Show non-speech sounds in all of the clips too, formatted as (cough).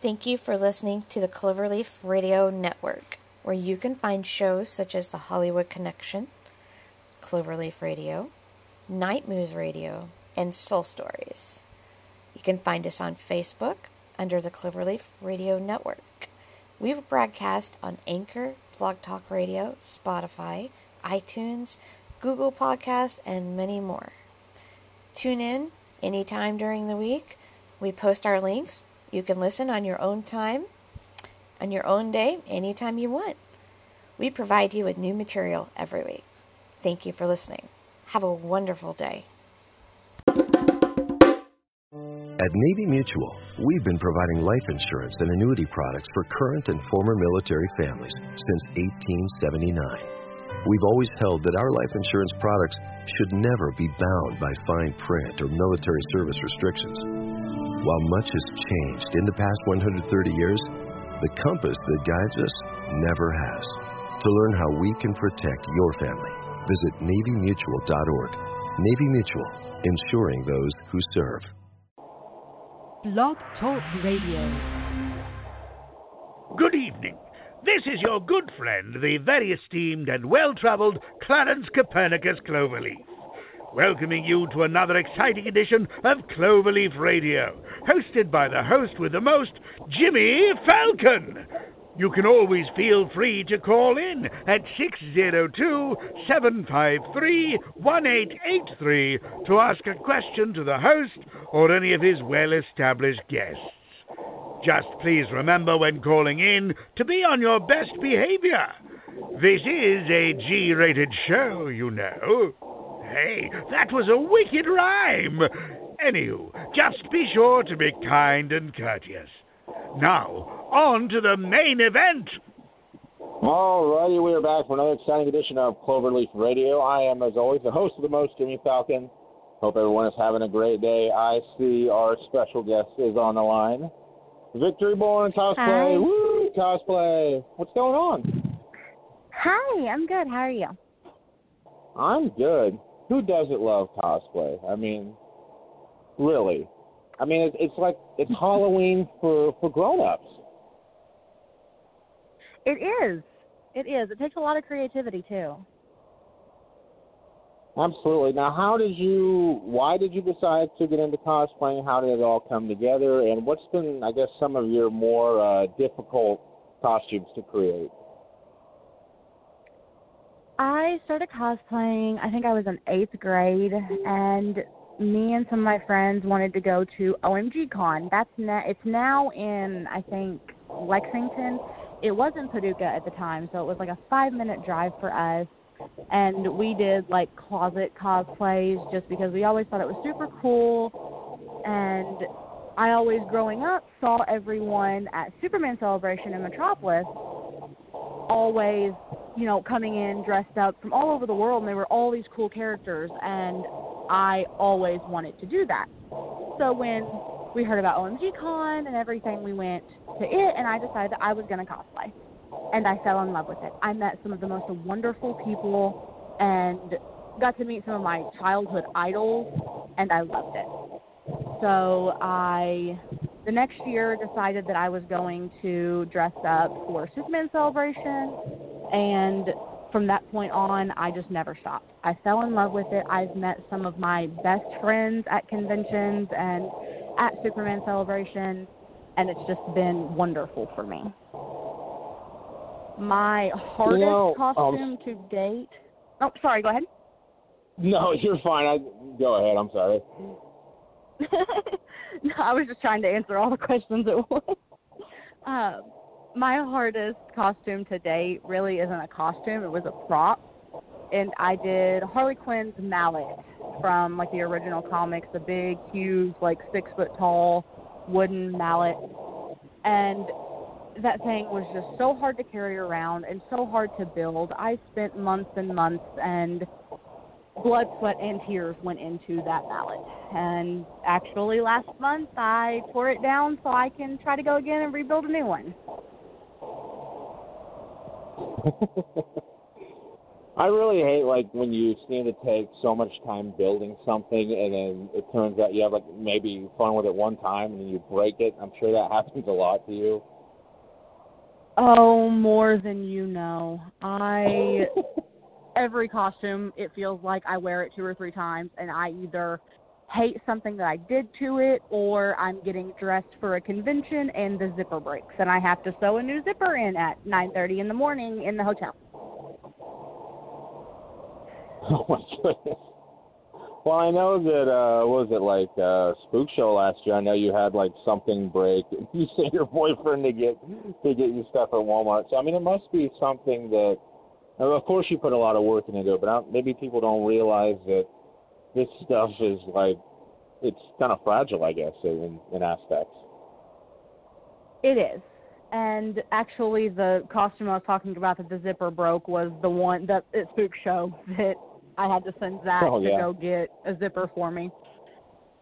Thank you for listening to the Cloverleaf Radio Network, where you can find shows such as The Hollywood Connection, Cloverleaf Radio, Night Moves Radio, and Soul Stories. You can find us on Facebook under the Cloverleaf Radio Network. We broadcast on Anchor, Blog Talk Radio, Spotify, iTunes, Google Podcasts, and many more. Tune in anytime during the week. We post our links. You can listen on your own time, on your own day, anytime you want. We provide you with new material every week. Thank you for listening. Have a wonderful day. At Navy Mutual, we've been providing life insurance and annuity products for current and former military families since 1879. We've always held that our life insurance products should never be bound by fine print or military service restrictions. While much has changed in the past 130 years, the compass that guides us never has. To learn how we can protect your family, visit NavyMutual.org. Navy Mutual, insuring those who serve. Blog Talk Radio. Good evening. This is your good friend, the very esteemed and well travelled Clarence Copernicus Cloverleaf, welcoming you to another exciting edition of Cloverleaf Radio, hosted by the host with the most, Jimmy Falcon. You can always feel free to call in at 602 753 1883 to ask a question to the host or any of his well established guests. Just please remember when calling in to be on your best behavior. This is a G rated show, you know. Hey, that was a wicked rhyme. Anywho, just be sure to be kind and courteous. Now, on to the main event. Alrighty, we are back for another exciting edition of Cloverleaf Radio. I am, as always, the host of the most, Jimmy Falcon. Hope everyone is having a great day. I see our special guest is on the line. Victory Born cosplay. Hi. Woo! Cosplay. What's going on? Hi, I'm good. How are you? I'm good. Who doesn't love cosplay? I mean, really. I mean, it's, it's like it's Halloween for for grown-ups. It is. It is. It takes a lot of creativity too. Absolutely. Now, how did you? Why did you decide to get into cosplaying? How did it all come together? And what's been, I guess, some of your more uh, difficult costumes to create? I started cosplaying. I think I was in eighth grade, and me and some of my friends wanted to go to OMG Con. That's na- it's now in I think Lexington. It was in Paducah at the time, so it was like a five minute drive for us. And we did like closet cosplays just because we always thought it was super cool. And I always growing up saw everyone at Superman Celebration in Metropolis always, you know, coming in dressed up from all over the world and they were all these cool characters and I always wanted to do that. So when we heard about OMG Con and everything, we went to it and I decided that I was going to cosplay. And I fell in love with it. I met some of the most wonderful people and got to meet some of my childhood idols and I loved it. So I the next year decided that I was going to dress up for Superman Celebration and from that point on I just never stopped. I fell in love with it. I've met some of my best friends at conventions and at Superman Celebration and it's just been wonderful for me. My hardest know, um, costume to date. Oh, sorry, go ahead. No, you're fine. I go ahead. I'm sorry. (laughs) no, I was just trying to answer all the questions at once. Uh, (laughs) my hardest costume to date really isn't a costume; it was a prop, and I did Harley Quinn's mallet from like the original comics, the big, huge, like six foot tall wooden mallet, and that thing was just so hard to carry around and so hard to build. I spent months and months and blood, sweat, and tears went into that mallet. And actually, last month I tore it down so I can try to go again and rebuild a new one. I really hate like when you seem to take so much time building something and then it turns out you have like maybe fun with it one time and then you break it. I'm sure that (laughs) happens a lot to you. Oh, more than you know. I (laughs) every costume it feels like I wear it two or three times and I either hate something that I did to it or I'm getting dressed for a convention and the zipper breaks and I have to sew a new zipper in at 9:30 in the morning in the hotel. (laughs) Oh my goodness. Well, I know that uh what was it like uh Spook Show last year? I know you had like something break. (laughs) You sent your boyfriend to get to get you stuff at Walmart. So I mean, it must be something that. Of course, you put a lot of work into it, but I, maybe people don't realize that this stuff is like it's kind of fragile, I guess, in, in aspects. It is. And actually, the costume I was talking about that the zipper broke was the one that at Spook Show that I had to send Zach Oh, yeah. to go get a zipper for me.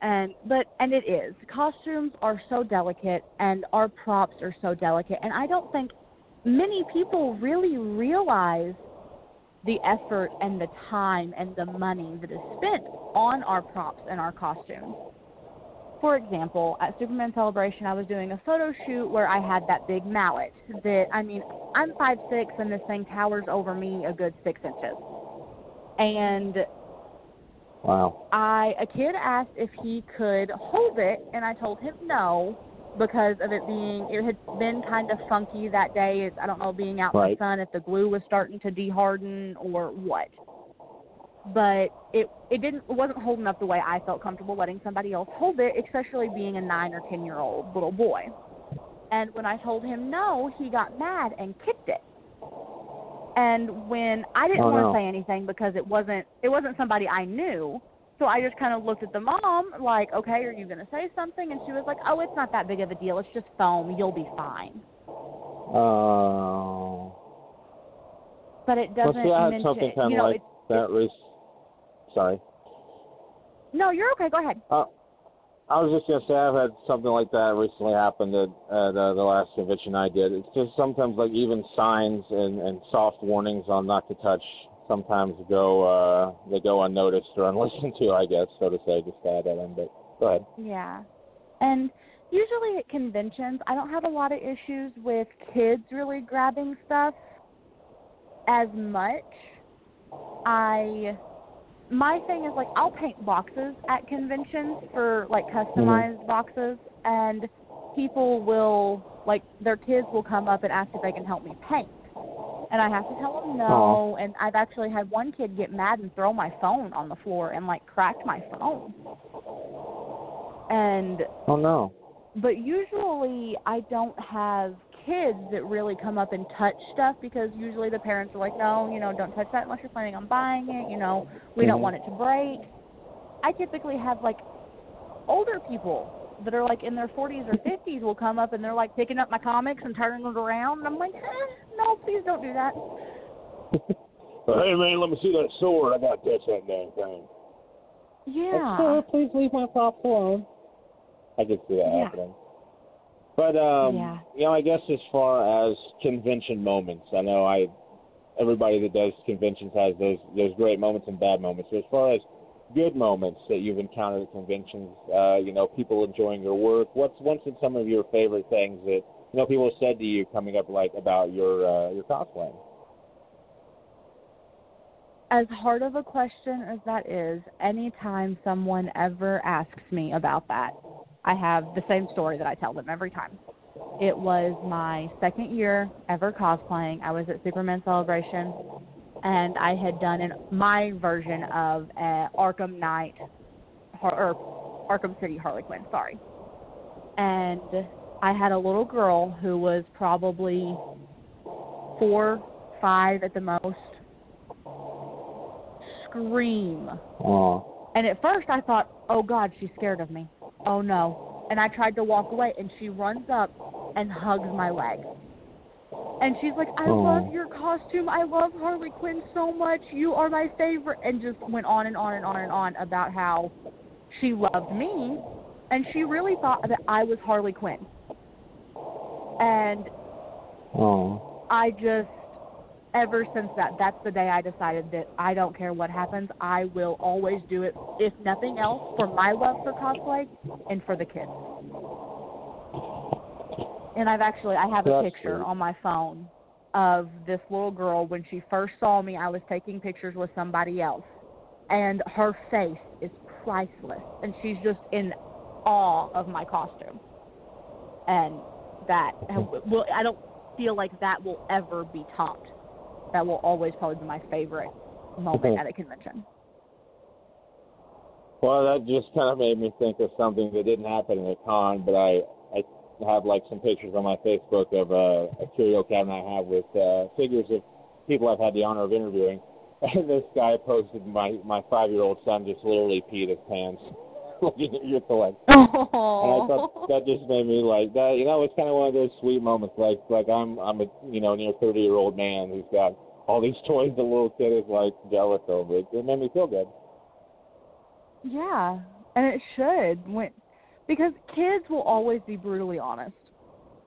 And but and it is costumes are so delicate and our props are so delicate and I don't think many people really realize the effort and the time and the money that is spent on our props and our costumes. For example, at Superman Celebration, I was doing a photo shoot where I had that big mallet. That I mean, I'm five six, and this thing towers over me a good six inches. And Wow. I a kid asked if he could hold it, and I told him no because of it being it had been kind of funky that day. It's, I don't know, being out in the sun if the glue was starting to deharden or what. But it it didn't it wasn't holding up the way I felt comfortable letting somebody else hold it, especially being a nine or ten year old little boy. And when I told him no, he got mad and kicked it. And when I didn't Oh, want no. to say anything because it wasn't it wasn't somebody I knew, so I just kind of looked at the mom like, "Okay, are you going to say something?" And she was like, "Oh, it's not that big of a deal. It's just foam. You'll be fine." Oh. But it doesn't Well, see, I had mention, something kind of know, like it, that. Re- Sorry. no, you're okay. Go ahead. Uh, I was just gonna say I've had something like that recently happen at, at uh, the last convention I did. It's just sometimes like even signs and, and soft warnings on not to touch sometimes go uh they go unnoticed or (laughs) unlistened to, I guess, so to say, just to add that in. But go ahead. Yeah. And usually at conventions, I don't have a lot of issues with kids really grabbing stuff as much. I my thing is like I'll paint boxes at conventions for like customized boxes and people will like their kids will come up and ask if they can help me paint. And I have to tell them no. And I've actually had one kid get mad and throw my phone on the floor and like cracked my phone. And Oh no. but usually I don't have kids that really come up and touch stuff because usually the parents are like, no, you know, don't touch that unless you're planning on buying it. You know, we don't Mhm. want it to break. I typically have like older people that are like in their 40s or 50s will come up and they're like picking up my comics and turning it around. And I'm like, eh, no, please don't do that. hey man, let me see that sword. I gotta touch that damn thing. Yeah. Sir, please leave my props alone. I could see that Yeah. happening. But um Yeah. you know, I guess as far as convention moments, I know I everybody that does conventions has those those great moments and bad moments. So as far as good moments that you've encountered at conventions, uh, you know, people enjoying your work, what's what's been some of your favorite things that you know people have said to you coming up like about your uh your cosplaying? as hard of a question as that is, anytime someone ever asks me about that, I have the same story that I tell them every time. It was my second year ever cosplaying. I was at Superman Celebration, and I had done an, my version of uh, Arkham Knight, or Arkham City Harley Quinn. Sorry, and I had a little girl who was probably four, five at the most scream. Oh. And at first I thought, oh God, she's scared of me. Oh no. And I tried to walk away, and she runs up and hugs my leg. And she's like, I Oh. love your costume. I love Harley Quinn so much. You are my favorite. And just went on and on and on and on about how she loved me. And she really thought that I was Harley Quinn. And Oh. I just ever since that, that's the day I decided that I don't care what happens. I will always do it, if nothing else, for my love for cosplay and for the kids. And I've actually, I have a That's picture sweet. on my phone of this little girl when she first saw me. I was taking pictures with somebody else, and her face is priceless, and she's just in awe of my costume. And that, well, I don't feel like that will ever be topped. That will always probably be my favorite moment at a convention. Well, that just kind of made me think of something that didn't happen at a con, but I have like some pictures on my Facebook of uh, a curio cabinet I have with uh, figures of people I've had the honor of interviewing. (laughs) And this guy posted my my five year old son just literally peed his pants looking at your collection. And I thought that just made me like that. You know, it's kind of one of those sweet moments. Like like I'm I'm a you know near thirty year old man who's got all these (laughs) toys. The little kid is like jealous over it. It made me feel good. Yeah, and it should when because kids will always be brutally honest.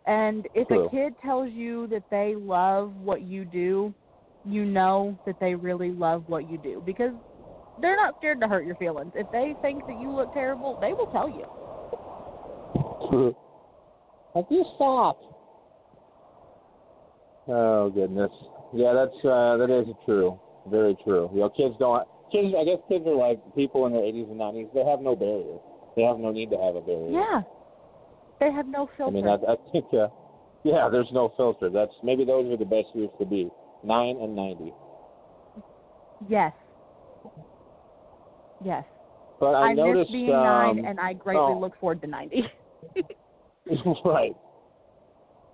And if True. a kid tells you that they love what you do, you know that they really love what you do because they're not scared to hurt your feelings. If they think that you look terrible, they will tell you. Like you stop. Oh goodness. Yeah, that's uh that is true. Very true. You know, kids don't kids I guess kids are like people in their eighties and nineties, they have no barrier. They have no need to have a barrier. Yeah. They have no filter. I mean I I think uh yeah, there's no filter. That's maybe those are the best years to be. Nine and ninety. yes. Yes. But I, I, noticed miss being um, nine and I greatly oh. look forward to ninety. (laughs) right.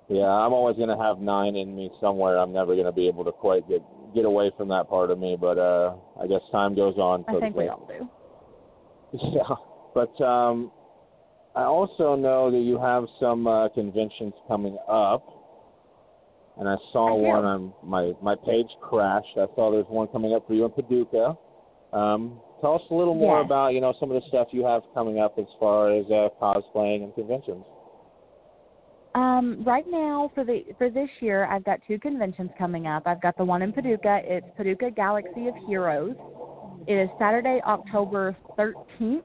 Yeah, I'm always gonna have nine in me somewhere. I'm never gonna be able to quite get get away from that part of me, but uh I guess time goes on. I think we all do. (laughs) Yeah, but um, I also know that you have some uh, conventions coming up, and I saw I one on my my page crashed. I saw there's one coming up for you in Paducah. Um, tell us a little more about you know some of the stuff you have coming up as far as uh, cosplaying and conventions. Um, right now for the for this year, I've got two conventions coming up. I've got the one in Paducah. It's Paducah Galaxy of Heroes. It is Saturday, October 13th.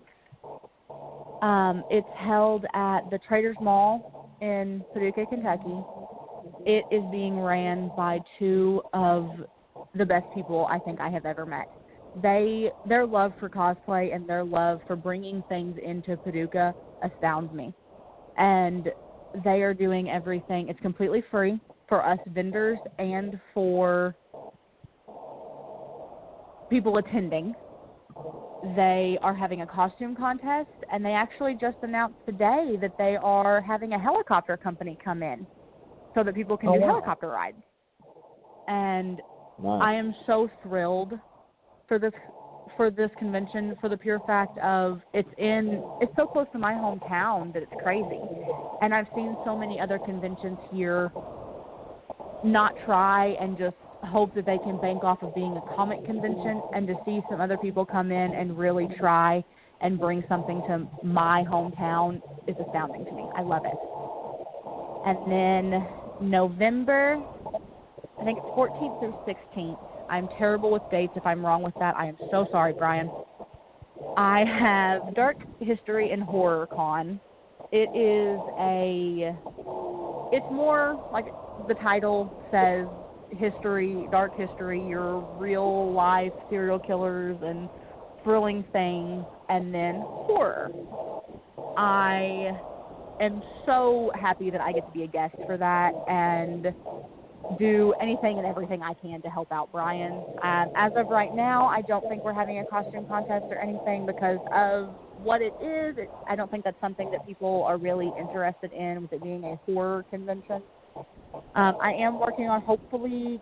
Um, it's held at the Traders Mall in Paducah, Kentucky. It is being ran by two of the best people I think I have ever met. They their love for cosplay and their love for bringing things into Paducah astounds me. And they are doing everything. It's completely free for us vendors and for people attending. They are having a costume contest, and they actually just announced today that they are having a helicopter company come in so that people can Oh, do wow. helicopter rides. And. I am so thrilled for this for this convention for the pure fact of it's in it's so close to my hometown that it's crazy. And I've seen so many other conventions here not try and just hope that they can bank off of being a comic convention and to see some other people come in and really try and bring something to my hometown is astounding to me. I love it. And then November I think it's 14th through 16th. I'm terrible with dates. If I'm wrong with that, I am so sorry, Brian. I have Dark History and Horror Con. It is a. It's more like the title says history, dark history, your real life serial killers and thrilling things, and then horror. I am so happy that I get to be a guest for that and do anything and everything I can to help out Brian. Um, as of right now, I don't think we're having a costume contest or anything because of what it is. It, I don't think that's something that people are really interested in with it being a horror convention. Um, I am working on hopefully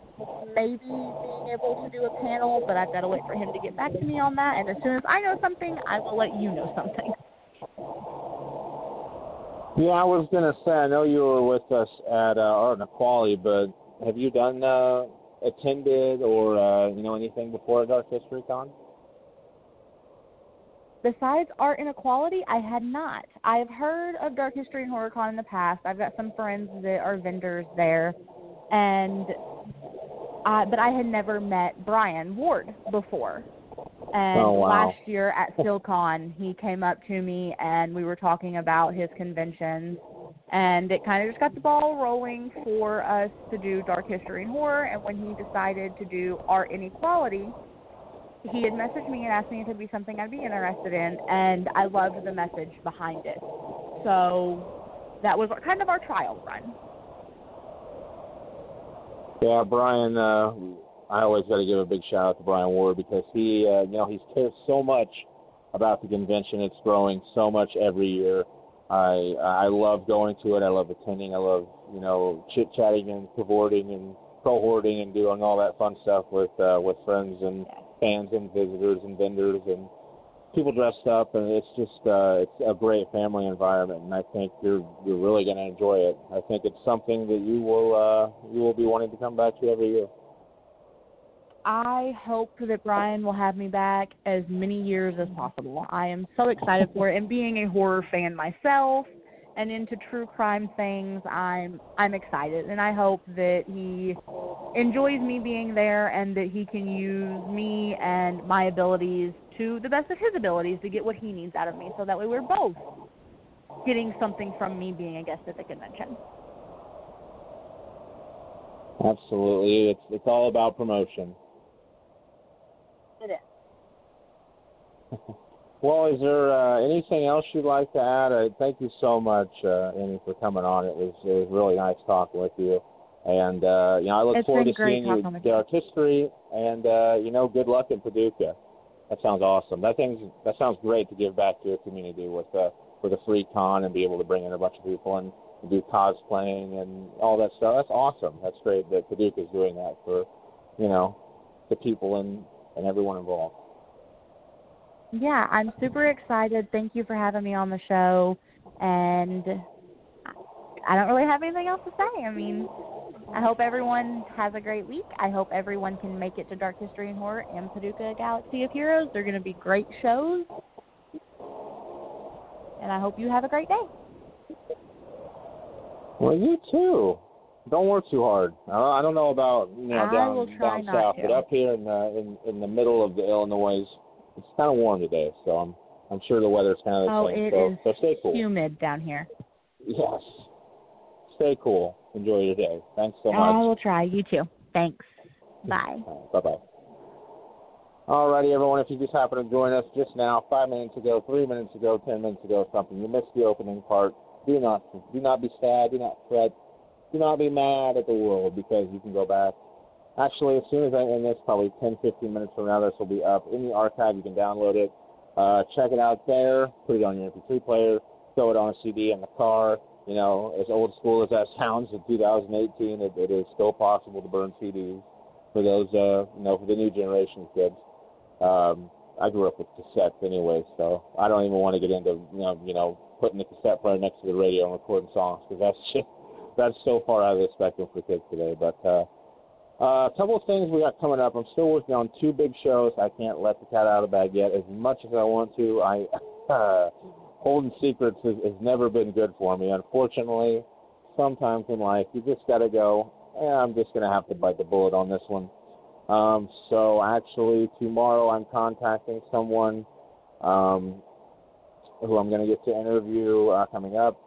maybe being able to do a panel, but I've got to wait for him to get back to me on that. And as soon as I know something, I will let you know something. (laughs) Yeah, I was gonna say I know you were with us at uh, Art in Equality, but have you done uh, attended or uh, you know anything before Dark History Con? Besides Art in Equality, I had not. I've heard of Dark History and HorrorCon in the past. I've got some friends that are vendors there, and uh, but I had never met Brian Ward before. And Oh, wow. last year at PhilCon, he came up to me and we were talking about his conventions. And it kind of just got the ball rolling for us to do Dark History and Horror. And when he decided to do Art in Equality, he had messaged me and asked me if it'd be something I'd be interested in. And I loved the message behind it. So that was kind of our trial run. Yeah, Brian. Uh, I always got to give a big shout out to Brian Ward because he, uh, you know, he cares so much about the convention. It's growing so much every year. I I love going to it. I love attending. I love you know chit chatting and cavorting and cohorting and doing all that fun stuff with uh, with friends and fans and visitors and vendors and people dressed up and it's just uh, it's a great family environment and I think you're you're really going to enjoy it. I think it's something that you will uh, you will be wanting to come back to every year. I hope that Brian will have me back as many years as possible. I am so excited for it, and being a horror fan myself and into true crime things, I'm I'm excited, and I hope that he enjoys me being there and that he can use me and my abilities to the best of his abilities to get what he needs out of me, so that way we're both getting something from me being a guest at the convention. Absolutely, it's it's all about promotion. It is. (laughs) Well, is there uh, anything else you'd like to add? Uh, thank you so much, uh, Amy, for coming on. It was it was really nice talking with you, and uh, you know I look It's forward to seeing you the you. art history, and uh, you know good luck in Paducah. That sounds awesome. That thing's that sounds great to give back to your community with uh, with a free con and be able to bring in a bunch of people and do cosplaying and all that stuff. That's awesome. That's great that Paducah is doing that for you know the people and and everyone involved. Yeah, I'm super excited. Thank you for having me on the show. And I don't really have anything else to say. I mean, I hope everyone has a great week. I hope everyone can make it to Dark History and Horror and Paducah Galaxy of Heroes. They're going to be great shows. And I hope you have a great day. Well, you too. Don't work too hard. I don't, know about you know down down south, to. but up here in the in in the middle of the Illinois, it's kind of warm today. So I'm I'm sure the weather's kind of the Oh, same. it so, is so stay cool. humid down here. (laughs) Yes. Stay cool. Enjoy your day. Thanks so much. I will try. You too. Thanks. Bye. Bye bye. Alrighty, everyone. If you just happen to join us just now, five minutes ago, three minutes ago, ten minutes ago, something you missed the opening part. Do not do not be sad. Do not fret. Do not be mad at the world because you can go back. Actually, as soon as I end this, probably 10, 15 minutes from now, this will be up in the archive. You can download it, uh, check it out there, put it on your MP3 player, throw it on a CD in the car. You know, as old school as that (laughs) sounds, in 2018, it, it is still possible to burn CDs for those, uh, you know, for the new generation kids. Um, I grew up with cassettes anyway, so I don't even want to get into, you know, you know, putting the cassette player next to the radio and recording songs because that's just (laughs) that's so far out of the spectrum for kids today. But uh, uh, a couple of things we got coming up. I'm still working on two big shows. I can't let the cat out of the bag yet. As much as I want to, I uh, (laughs) holding secrets has, has never been good for me. Unfortunately, sometimes in life you just got to go. Eh, I'm just gonna have to bite the bullet on this one. Um, so actually, tomorrow I'm contacting someone um, who I'm going to get to interview uh, coming up.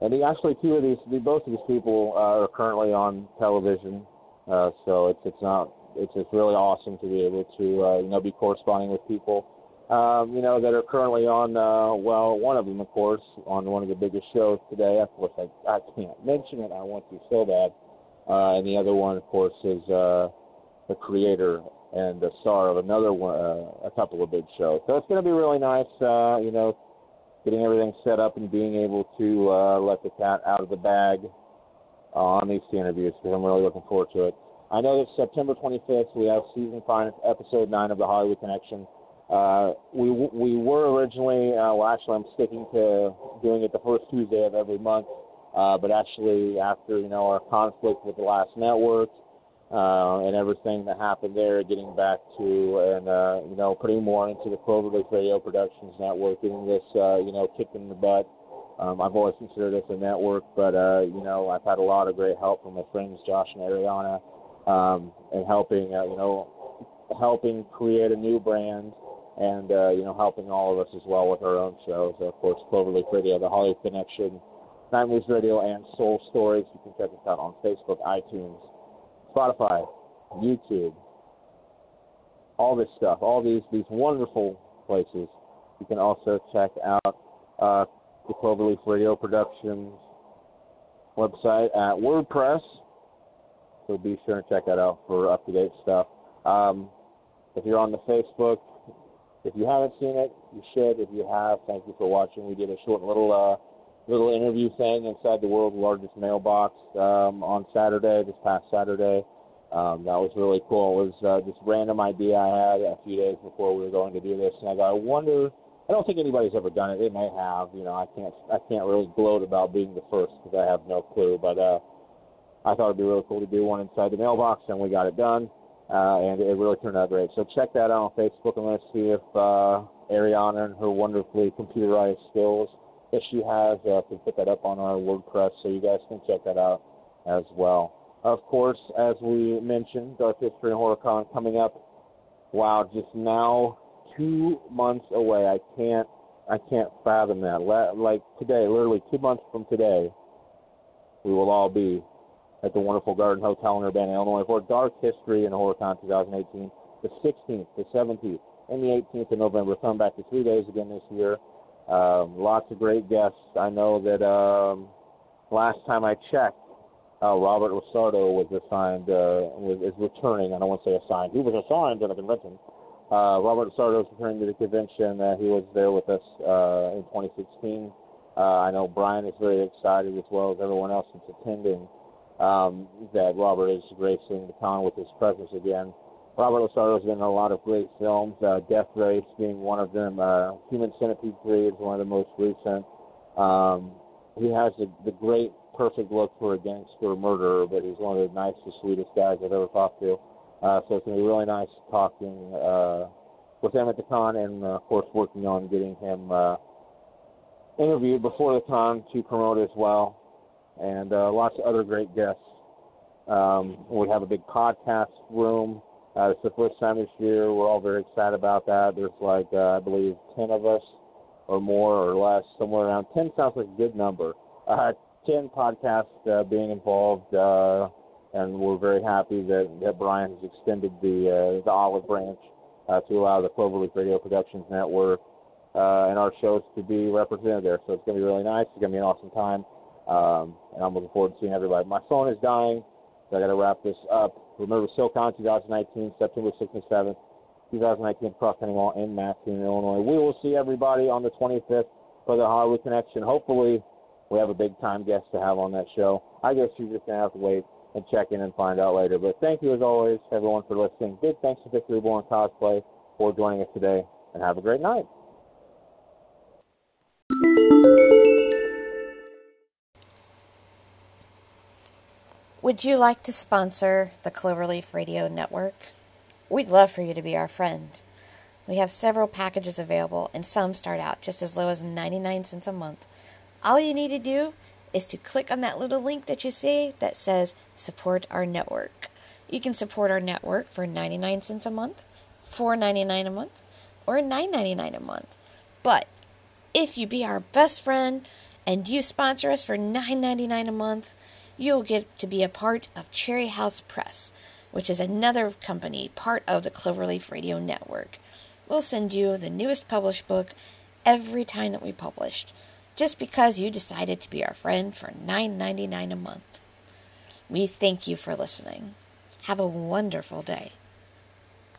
And he, actually, two of these, the, both of these people uh, are currently on television, uh, so it's it's not it's it's really awesome to be able to uh, you know be corresponding with people, um, you know that are currently on. Uh, well, one of them, of course, on one of the biggest shows today. Of course, I I can't mention it. I want to so bad. Uh, and the other one, of course, is uh, the creator and the star of another one, uh, a couple of big shows. So it's going to be really nice, uh, you know, getting everything set up and being able to uh, let the cat out of the bag uh, on these two interviews because I'm really looking forward to it. I know that September 25th we have season five, episode nine of the Hollywood Connection. Uh, we we were originally, uh, well, actually, I'm sticking to doing it the first Tuesday of every month. Uh, but actually, after you know our conflict with the last network, uh, and everything that happened there, getting back to and uh, you know putting more into the Cloverleaf Radio Productions network, getting this uh, you know kicked in the butt. Um, I've always considered this a network, but uh, you know I've had a lot of great help from my friends Josh and Ariana um, and helping, uh, you know, helping create a new brand and, uh, you know, helping all of us as well with our own shows. Of course, Cloverleaf Radio, The Hollywood Connection, Night Moves Radio, and Soul Stories. You can check us out on Facebook, iTunes, Spotify, YouTube, all this stuff, all these, these wonderful places. You can also check out uh, the Cloverleaf Radio Productions website at WordPress. So be sure and check that out for up to date stuff. Um, if you're on the Facebook, if you haven't seen it, you should. If you have, thank you for watching. We did a short little uh, little interview thing inside the world's largest mailbox um, on Saturday, this past Saturday. Um, that was really cool. It was uh, this random idea I had a few days before we were going to do this, and I go, I wonder. I don't think anybody's ever done it. They may have. You know, I can't. I can't really gloat about being the first because I have no clue. But uh, I thought it'd be really cool to do one inside the mailbox, and we got it done, uh, and it really turned out great. So check that out on Facebook, and let's see if uh, Ariana and her wonderfully computerized skills that she has uh, can put that up on our WordPress, so you guys can check that out as well. Of course, as we mentioned, Dark History and HorrorCon coming up. Wow, just now two months away. I can't I can't fathom that. Like today, literally two months from today, we will all be at the wonderful Garden Hotel in Urbana, Illinois for Dark History and HorrorCon 2018, the 16th, the 17th, and the 18th of November. Coming back to three days again this year. Um, lots of great guests. I know that um, last time I checked, uh, Robert LaSardo was assigned, uh, was, is returning. I don't want to say assigned. He was assigned to the convention. Uh, Robert LaSardo is returning to the convention. Uh, he was there with us uh, in 2016. Uh, I know Brian is very excited as well as everyone else that's attending um, that Robert is gracing the con with his presence again. Robert LaSardo's been in a lot of great films, uh, Death Race being one of them. Human Centipede 3 is one of the most recent. Um, he has the, the great perfect look for a gangster murderer, but he's one of the nicest, sweetest guys I've ever talked to. Uh, so it's going to be really nice talking uh, with him at the con, and uh, of course working on getting him uh, interviewed before the con to promote as well, and uh, lots of other great guests. Um, we have a big podcast room. Uh, it's the first time this year. We're all very excited about that. There's like uh, I believe ten of us, or more or less, somewhere around ten sounds like a good number. Uh, 10 podcasts uh, being involved, uh, and we're very happy that, that Brian has extended the uh, the olive branch uh, to allow the Cloverleaf Radio Productions Network uh, and our shows to be represented there. So it's going to be really nice. It's going to be an awesome time, um, and I'm looking forward to seeing everybody. My phone is dying, so I got to wrap this up. Remember SoCon 2019, September 6th and 7th, 2019 Cross County Mall in Mattoon, Illinois. We will see everybody on the 25th for the Hollywood Connection. Hopefully we have a big time guest to have on that show. I guess you're just gonna have to wait and check in and find out later. But thank you as always, everyone, for listening. Big thanks to Victory Born Cosplay for joining us today, and have a great night. Would you like to sponsor the Cloverleaf Radio Network? We'd love for you to be our friend. We have several packages available, and some start out just as low as 99 cents a month. All you need to do is to click on that little link that you see that says support our network. You can support our network for 99 cents a month, 4.99 a month, or 9.99 a month. But if you be our best friend and you sponsor us for 9.99 a month, you'll get to be a part of Cherry House Press, which is another company part of the Cloverleaf Radio Network. We'll send you the newest published book every time that we published just because you decided to be our friend for $9.99 a month. We thank you for listening. Have a wonderful day.